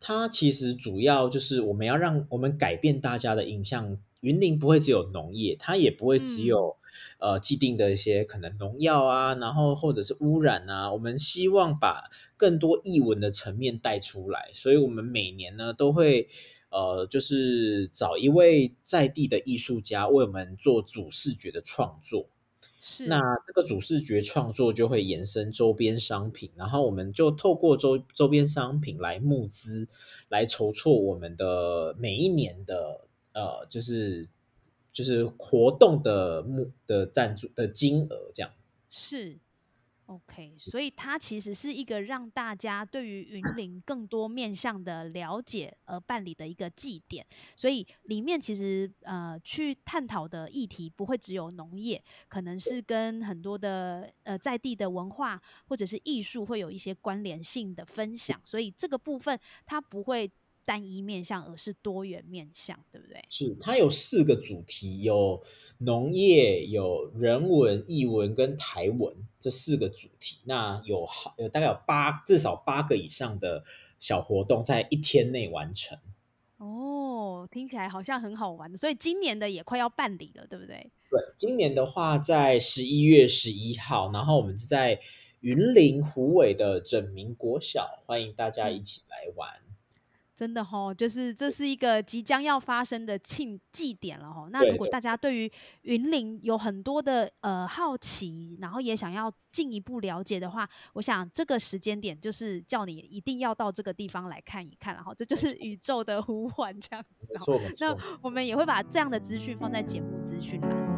B: 他其实主要就是我们要让我们改变大家的印象。云林不会只有农业，它也不会只有呃既定的一些可能农药啊，然后或者是污染啊。我们希望把更多译文的层面带出来，所以我们每年呢都会呃就是找一位在地的艺术家为我们做主视觉的创作。
A: 是，
B: 那这个主视觉创作就会延伸周边商品，然后我们就透过周周边商品来募资，来筹措我们的每一年的呃，就是就是活动的募的赞助的金额这样。
A: 是。OK，所以它其实是一个让大家对于云林更多面向的了解而办理的一个祭典，所以里面其实呃去探讨的议题不会只有农业，可能是跟很多的呃在地的文化或者是艺术会有一些关联性的分享，所以这个部分它不会。单一面向，而是多元面向，对不对？
B: 是，它有四个主题，有农业、有人文、艺文跟台文这四个主题。那有好，有大概有八，至少八个以上的小活动，在一天内完成。
A: 哦，听起来好像很好玩的。所以今年的也快要办理了，对不对？
B: 对，今年的话在十一月十一号，然后我们是在云林湖尾的整明国小，欢迎大家一起来玩。
A: 真的哈，就是这是一个即将要发生的庆祭典了哈。那如果大家对于云林有很多的呃好奇，然后也想要进一步了解的话，我想这个时间点就是叫你一定要到这个地方来看一看然后这就是宇宙的呼唤这样子。那我们也会把这样的资讯放在节目资讯栏。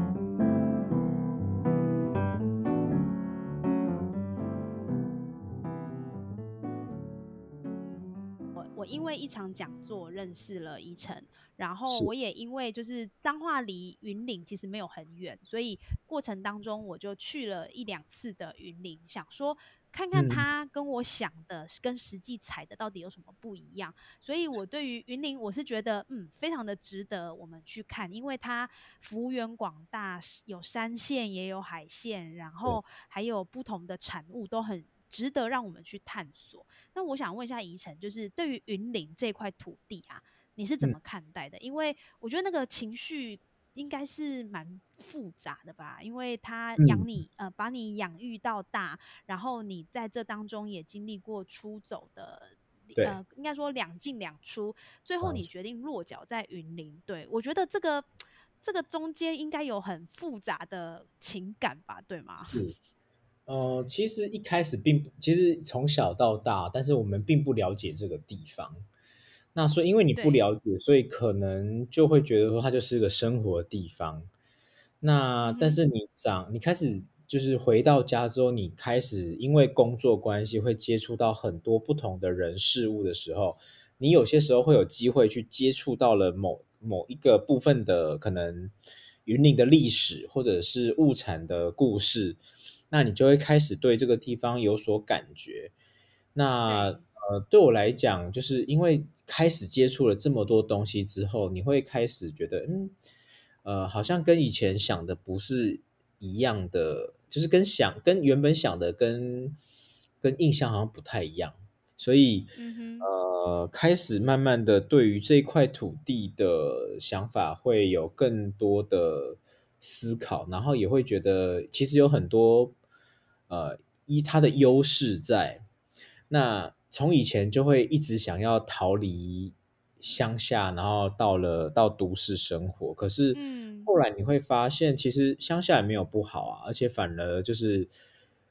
A: 我因为一场讲座认识了宜晨，然后我也因为就是彰化离云岭其实没有很远，所以过程当中我就去了一两次的云林，想说看看他跟我想的跟实际踩的到底有什么不一样。所以我对于云林我是觉得嗯非常的值得我们去看，因为它幅员广大，有山线也有海线，然后还有不同的产物都很。值得让我们去探索。那我想问一下宜晨，就是对于云林这块土地啊，你是怎么看待的？因为我觉得那个情绪应该是蛮复杂的吧，因为他养你，呃，把你养育到大，然后你在这当中也经历过出走的，呃，应该说两进两出，最后你决定落脚在云林。对我觉得这个这个中间应该有很复杂的情感吧，对吗？
B: 呃，其实一开始并不，其实从小到大，但是我们并不了解这个地方。那所以因为你不了解，所以可能就会觉得说它就是个生活地方。那但是你长，你开始就是回到家之后，你开始因为工作关系会接触到很多不同的人事物的时候，你有些时候会有机会去接触到了某某一个部分的可能云林的历史或者是物产的故事。那你就会开始对这个地方有所感觉。那呃，对我来讲，就是因为开始接触了这么多东西之后，你会开始觉得，嗯，呃，好像跟以前想的不是一样的，就是跟想跟原本想的跟跟印象好像不太一样。所以，呃，开始慢慢的对于这块土地的想法会有更多的思考，然后也会觉得其实有很多。呃，一它的优势在，那从以前就会一直想要逃离乡下，然后到了到都市生活。可是，后来你会发现，其实乡下也没有不好啊，而且反而就是，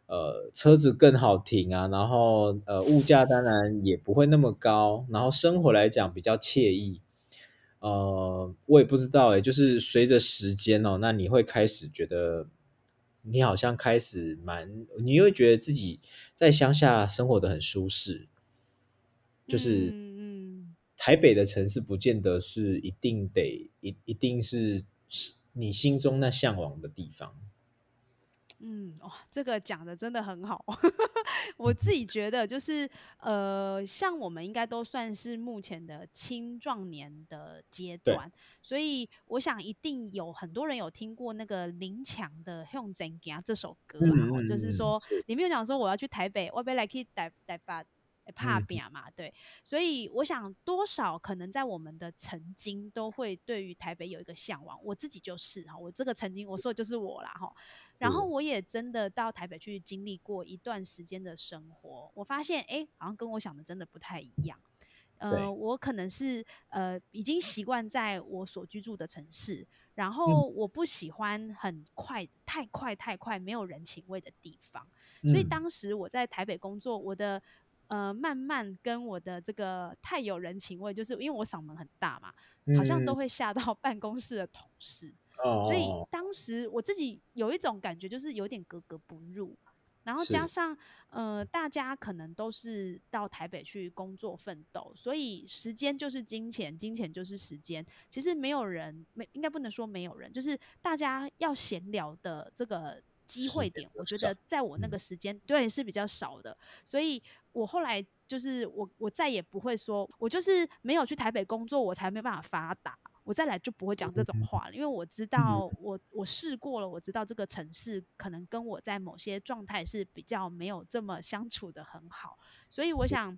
B: 呃，车子更好停啊，然后呃，物价当然也不会那么高，然后生活来讲比较惬意。呃，我也不知道哎，就是随着时间哦，那你会开始觉得。你好像开始蛮，你会觉得自己在乡下生活的很舒适，就是台北的城市不见得是一定得一一定是你心中那向往的地方。
A: 嗯，哇，这个讲的真的很好。我自己觉得，就是呃，像我们应该都算是目前的青壮年的阶段，所以我想一定有很多人有听过那个林强的《用怎讲》这首歌，就是说里面有讲说我要去台北，我要来去台台北。怕变嘛，对，所以我想多少可能在我们的曾经都会对于台北有一个向往，我自己就是哈，我这个曾经我说的就是我啦哈，然后我也真的到台北去经历过一段时间的生活，我发现哎，好像跟我想的真的不太一样，呃，我可能是呃已经习惯在我所居住的城市，然后我不喜欢很快太快太快没有人情味的地方，所以当时我在台北工作，我的。呃，慢慢跟我的这个太有人情味，就是因为我嗓门很大嘛，好像都会吓到办公室的同事，所以当时我自己有一种感觉，就是有点格格不入。然后加上呃，大家可能都是到台北去工作奋斗，所以时间就是金钱，金钱就是时间。其实没有人没应该不能说没有人，就是大家要闲聊的这个机会点，我觉得在我那个时间对是比较少的，所以我后来就是我我再也不会说，我就是没有去台北工作，我才没办法发达。我再来就不会讲这种话了，因为我知道我我试过了，我知道这个城市可能跟我在某些状态是比较没有这么相处的很好，所以我想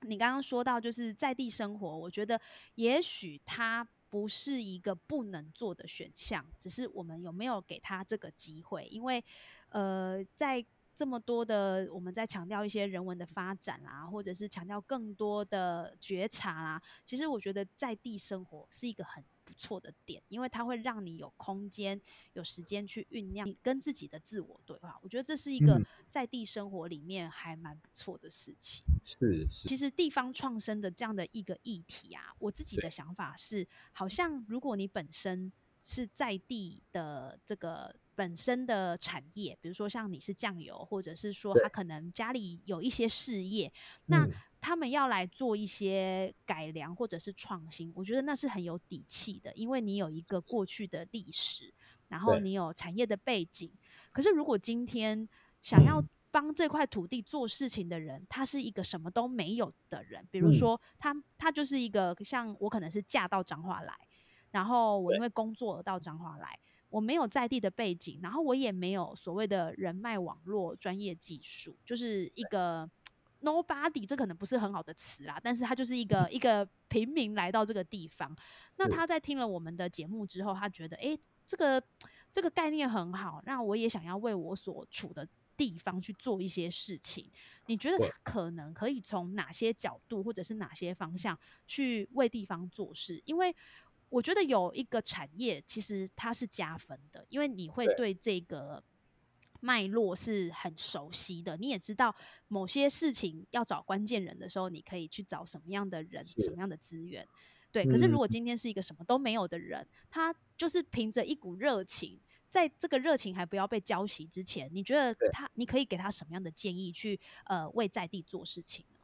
A: 你刚刚说到就是在地生活，我觉得也许它不是一个不能做的选项，只是我们有没有给他这个机会，因为呃在。这么多的，我们在强调一些人文的发展啦，或者是强调更多的觉察啦。其实我觉得在地生活是一个很不错的点，因为它会让你有空间、有时间去酝酿跟自己的自我对话。我觉得这是一个在地生活里面还蛮不错的事情。
B: 是是。
A: 其实地方创生的这样的一个议题啊，我自己的想法是，好像如果你本身是在地的这个。本身的产业，比如说像你是酱油，或者是说他可能家里有一些事业，那他们要来做一些改良或者是创新，我觉得那是很有底气的，因为你有一个过去的历史，然后你有产业的背景。可是如果今天想要帮这块土地做事情的人，他是一个什么都没有的人，比如说他他就是一个像我可能是嫁到彰化来，然后我因为工作到彰化来。我没有在地的背景，然后我也没有所谓的人脉网络、专业技术，就是一个 nobody，这可能不是很好的词啦，但是他就是一个一个平民来到这个地方。那他在听了我们的节目之后，他觉得，哎，这个这个概念很好，那我也想要为我所处的地方去做一些事情。你觉得他可能可以从哪些角度，或者是哪些方向去为地方做事？因为我觉得有一个产业，其实它是加分的，因为你会对这个脉络是很熟悉的，你也知道某些事情要找关键人的时候，你可以去找什么样的人、什么样的资源。对，可是如果今天是一个什么都没有的人，他就是凭着一股热情，在这个热情还不要被浇熄之前，你觉得他，你可以给他什么样的建议去呃为在地做事情呢？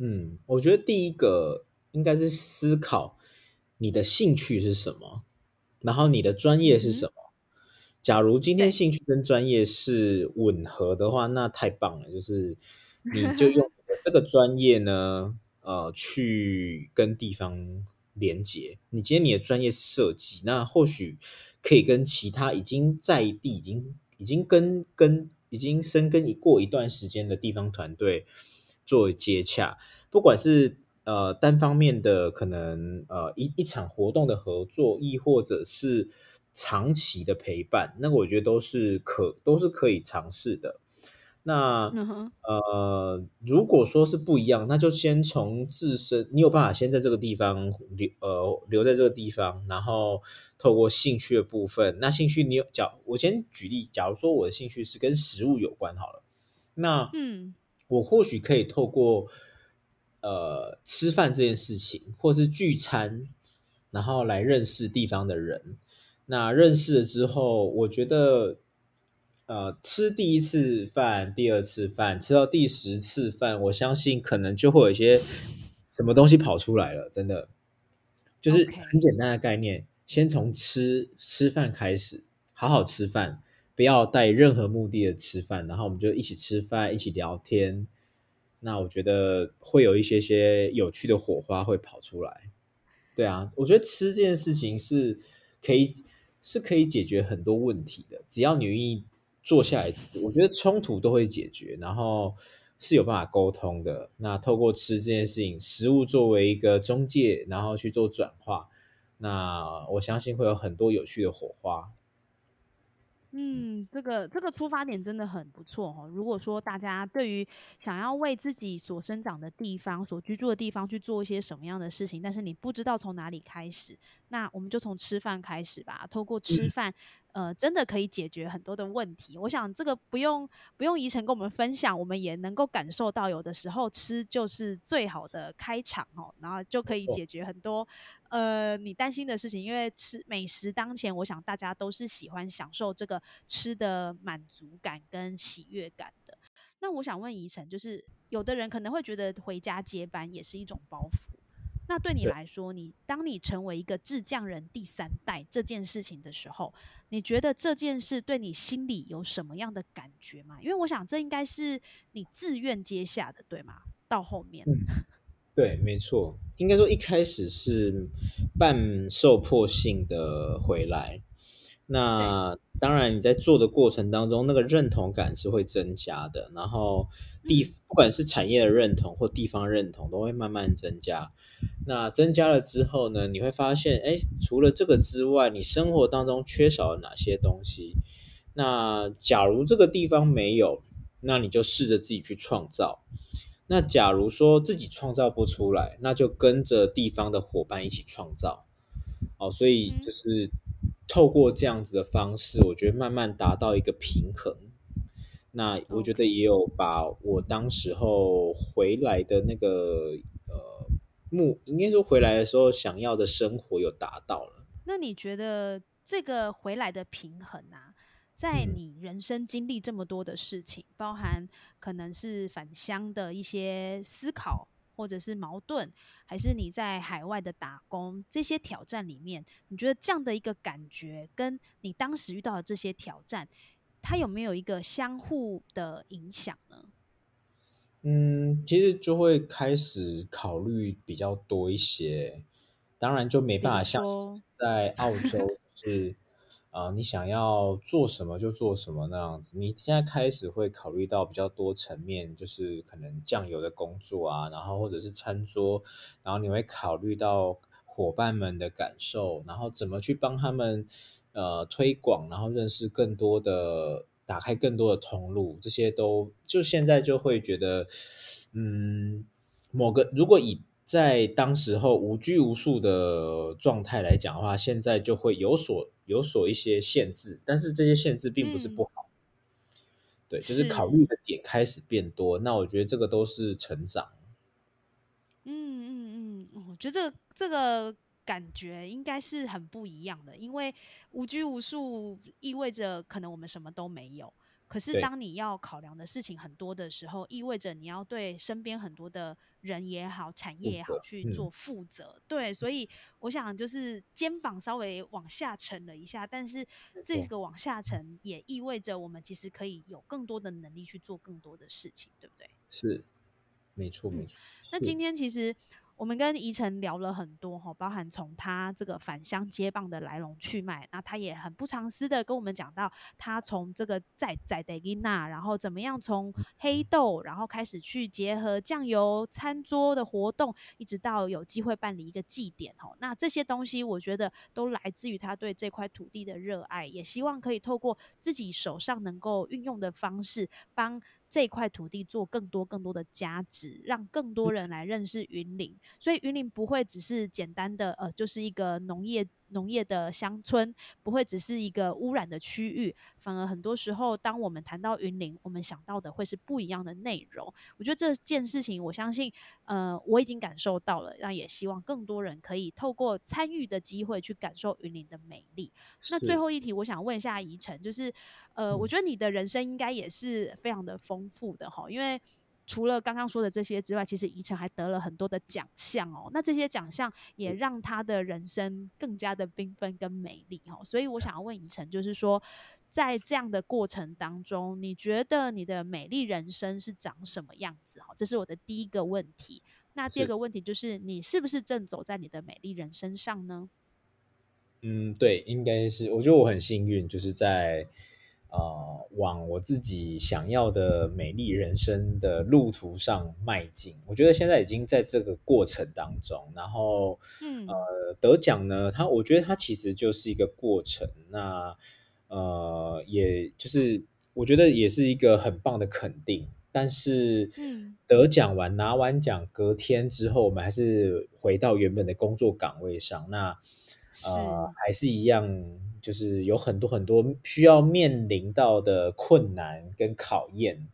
B: 嗯，我觉得第一个应该是思考。你的兴趣是什么？然后你的专业是什么？假如今天兴趣跟专业是吻合的话，那太棒了。就是 你就用这个专业呢，呃，去跟地方连接。你今天你的专业是设计，那或许可以跟其他已经在地、已经已经跟跟已经深耕过一段时间的地方团队做接洽，不管是。呃，单方面的可能，呃，一一场活动的合作，亦或者是长期的陪伴，那我觉得都是可都是可以尝试的。那呃，如果说是不一样，那就先从自身，你有办法先在这个地方留，呃，留在这个地方，然后透过兴趣的部分，那兴趣你有，假我先举例，假如说我的兴趣是跟食物有关好了，那嗯，我或许可以透过。呃，吃饭这件事情，或是聚餐，然后来认识地方的人。那认识了之后，我觉得，呃，吃第一次饭、第二次饭，吃到第十次饭，我相信可能就会有一些什么东西跑出来了。真的，就是很简单的概念，先从吃吃饭开始，好好吃饭，不要带任何目的的吃饭，然后我们就一起吃饭，一起聊天。那我觉得会有一些些有趣的火花会跑出来，对啊，我觉得吃这件事情是可以是可以解决很多问题的，只要你愿意坐下来，我觉得冲突都会解决，然后是有办法沟通的。那透过吃这件事情，食物作为一个中介，然后去做转化，那我相信会有很多有趣的火花。
A: 嗯，这个这个出发点真的很不错哦。如果说大家对于想要为自己所生长的地方、所居住的地方去做一些什么样的事情，但是你不知道从哪里开始，那我们就从吃饭开始吧。透过吃饭。呃，真的可以解决很多的问题。我想这个不用不用宜晨跟我们分享，我们也能够感受到，有的时候吃就是最好的开场哦，然后就可以解决很多呃你担心的事情。因为吃美食当前，我想大家都是喜欢享受这个吃的满足感跟喜悦感的。那我想问宜晨，就是有的人可能会觉得回家接班也是一种包袱。那对你来说，你当你成为一个智匠人第三代这件事情的时候，你觉得这件事对你心里有什么样的感觉吗？因为我想这应该是你自愿接下的，对吗？到后面，
B: 对，没错，应该说一开始是半受迫性的回来。那当然，你在做的过程当中，那个认同感是会增加的。然后地不管是产业的认同或地方认同，都会慢慢增加。那增加了之后呢，你会发现，哎，除了这个之外，你生活当中缺少了哪些东西？那假如这个地方没有，那你就试着自己去创造。那假如说自己创造不出来，那就跟着地方的伙伴一起创造。哦，所以就是。透过这样子的方式，我觉得慢慢达到一个平衡。那我觉得也有把我当时候回来的那个呃目，应该说回来的时候想要的生活有达到了。
A: 那你觉得这个回来的平衡啊，在你人生经历这么多的事情，包含可能是返乡的一些思考。或者是矛盾，还是你在海外的打工这些挑战里面，你觉得这样的一个感觉，跟你当时遇到的这些挑战，它有没有一个相互的影响呢？
B: 嗯，其实就会开始考虑比较多一些，当然就没办法像在澳洲 是。啊，你想要做什么就做什么那样子。你现在开始会考虑到比较多层面，就是可能酱油的工作啊，然后或者是餐桌，然后你会考虑到伙伴们的感受，然后怎么去帮他们呃推广，然后认识更多的，打开更多的通路，这些都就现在就会觉得，嗯，某个如果以在当时候无拘无束的状态来讲的话，现在就会有所有所一些限制，但是这些限制并不是不好，对，就是。考虑的点开始变多，那我觉得这个都是成长。
A: 嗯嗯嗯，我觉得这个感觉应该是很不一样的，因为无拘无束意味着可能我们什么都没有。可是，当你要考量的事情很多的时候，意味着你要对身边很多的人也好、产业也好去做负责。对，所以我想就是肩膀稍微往下沉了一下，但是这个往下沉也意味着我们其实可以有更多的能力去做更多的事情，对不对？
B: 是，没错，没错。
A: 那今天其实。我们跟宜晨聊了很多哈，包含从他这个返乡接棒的来龙去脉，那他也很不藏私的跟我们讲到，他从这个在在德吉纳，然后怎么样从黑豆，然后开始去结合酱油餐桌的活动，一直到有机会办理一个祭典哈。那这些东西我觉得都来自于他对这块土地的热爱，也希望可以透过自己手上能够运用的方式帮。这块土地做更多更多的价值，让更多人来认识云林。所以云林不会只是简单的呃，就是一个农业。农业的乡村不会只是一个污染的区域，反而很多时候，当我们谈到云林，我们想到的会是不一样的内容。我觉得这件事情，我相信，呃，我已经感受到了，那也希望更多人可以透过参与的机会去感受云林的美丽。那最后一题，我想问一下宜晨，就是，呃，我觉得你的人生应该也是非常的丰富的哈，因为。除了刚刚说的这些之外，其实宜城还得了很多的奖项哦。那这些奖项也让他的人生更加的缤纷跟美丽哦。所以我想要问宜城，就是说，在这样的过程当中，你觉得你的美丽人生是长什么样子？哈，这是我的第一个问题。那第二个问题就是，你是不是正走在你的美丽人生上呢？
B: 嗯，对，应该是。我觉得我很幸运，就是在。呃，往我自己想要的美丽人生的路途上迈进，我觉得现在已经在这个过程当中。然后，嗯，呃，得奖呢，它我觉得它其实就是一个过程。那，呃，也就是我觉得也是一个很棒的肯定。但是，嗯，得奖完拿完奖隔天之后，我们还是回到原本的工作岗位上。那，呃，还是一样。就是有很多很多需要面临到的困难跟考验，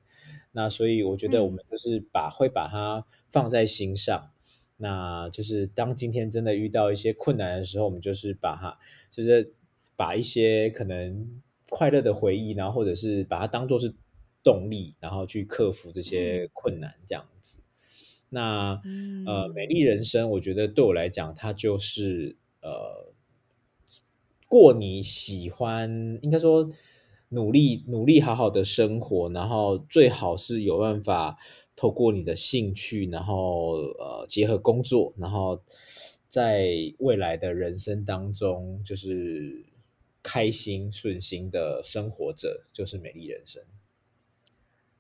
B: 那所以我觉得我们就是把会把它放在心上，那就是当今天真的遇到一些困难的时候，我们就是把它就是把一些可能快乐的回忆，然后或者是把它当做是动力，然后去克服这些困难，这样子。那呃，美丽人生，我觉得对我来讲，它就是呃，过你喜欢，应该说努力努力好好的生活，然后最好是有办法透过你的兴趣，然后呃结合工作，然后在未来的人生当中，就是开心顺心的生活着，就是美丽人生。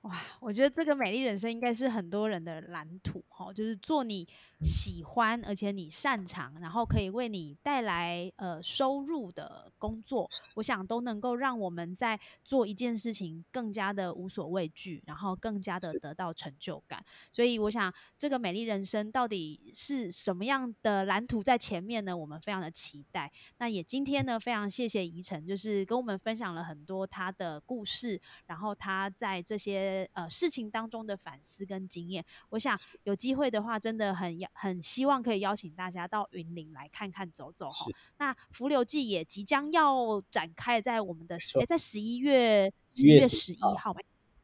A: 哇，我觉得这个美丽人生应该是很多人的蓝图哈，就是做你喜欢而且你擅长，然后可以为你带来呃收入的工作，我想都能够让我们在做一件事情更加的无所畏惧，然后更加的得到成就感。所以我想这个美丽人生到底是什么样的蓝图在前面呢？我们非常的期待。那也今天呢，非常谢谢怡晨，就是跟我们分享了很多他的故事，然后他在这些。呃，事情当中的反思跟经验，我想有机会的话，真的很很希望可以邀请大家到云林来看看走走哈。那浮流记也即将要展开在我们的十，在十一月十一月十一号，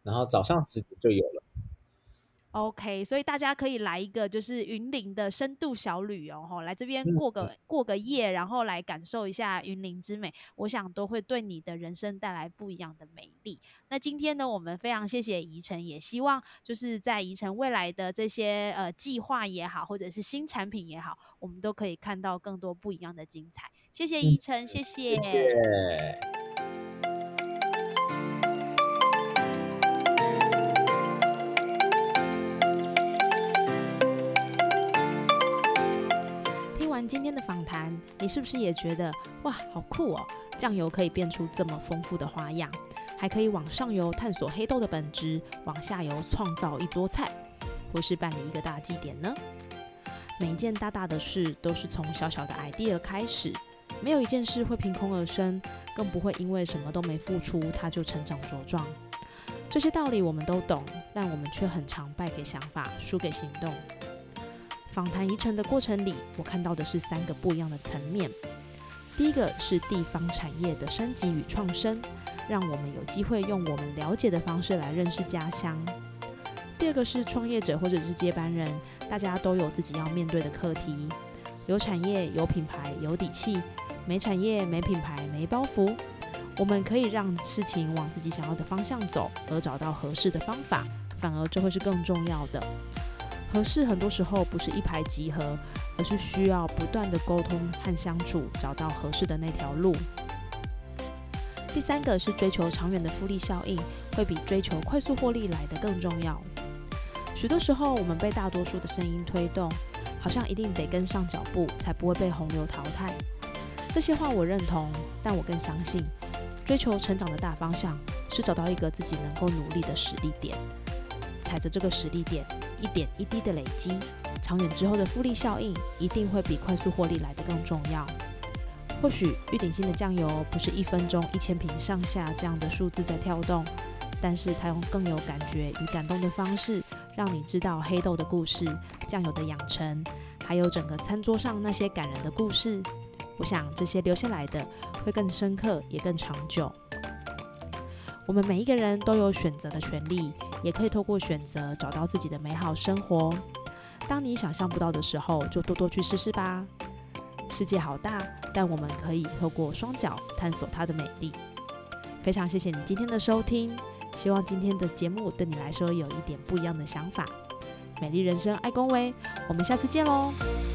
B: 然后早上十点就有了。
A: OK，所以大家可以来一个就是云林的深度小旅游哈，来这边过个过个夜，然后来感受一下云林之美，我想都会对你的人生带来不一样的美丽。那今天呢，我们非常谢谢宜晨，也希望就是在宜晨未来的这些呃计划也好，或者是新产品也好，我们都可以看到更多不一样的精彩。谢谢宜晨，谢谢。今天的访谈，你是不是也觉得哇，好酷哦！酱油可以变出这么丰富的花样，还可以往上游探索黑豆的本质，往下游创造一桌菜，或是办理一个大祭典呢？每一件大大的事都是从小小的 idea 开始，没有一件事会凭空而生，更不会因为什么都没付出，它就成长茁壮。这些道理我们都懂，但我们却很常败给想法，输给行动。访谈遗程的过程里，我看到的是三个不一样的层面。第一个是地方产业的升级与创生，让我们有机会用我们了解的方式来认识家乡。第二个是创业者或者是接班人，大家都有自己要面对的课题。有产业有品牌有底气，没产业没品牌没包袱。我们可以让事情往自己想要的方向走，而找到合适的方法，反而这会是更重要的。合适很多时候不是一拍即合，而是需要不断的沟通和相处，找到合适的那条路。第三个是追求长远的复利效应，会比追求快速获利来的更重要。许多时候，我们被大多数的声音推动，好像一定得跟上脚步，才不会被洪流淘汰。这些话我认同，但我更相信，追求成长的大方向是找到一个自己能够努力的实力点，踩着这个实力点。一点一滴的累积，长远之后的复利效应一定会比快速获利来得更重要。或许玉鼎新的酱油不是一分钟一千瓶上下这样的数字在跳动，但是它用更有感觉与感动的方式，让你知道黑豆的故事、酱油的养成，还有整个餐桌上那些感人的故事。我想这些留下来的会更深刻，也更长久。我们每一个人都有选择的权利。也可以透过选择找到自己的美好生活。当你想象不到的时候，就多多去试试吧。世界好大，但我们可以透过双脚探索它的美丽。非常谢谢你今天的收听，希望今天的节目对你来说有一点不一样的想法。美丽人生，爱恭维，我们下次见喽。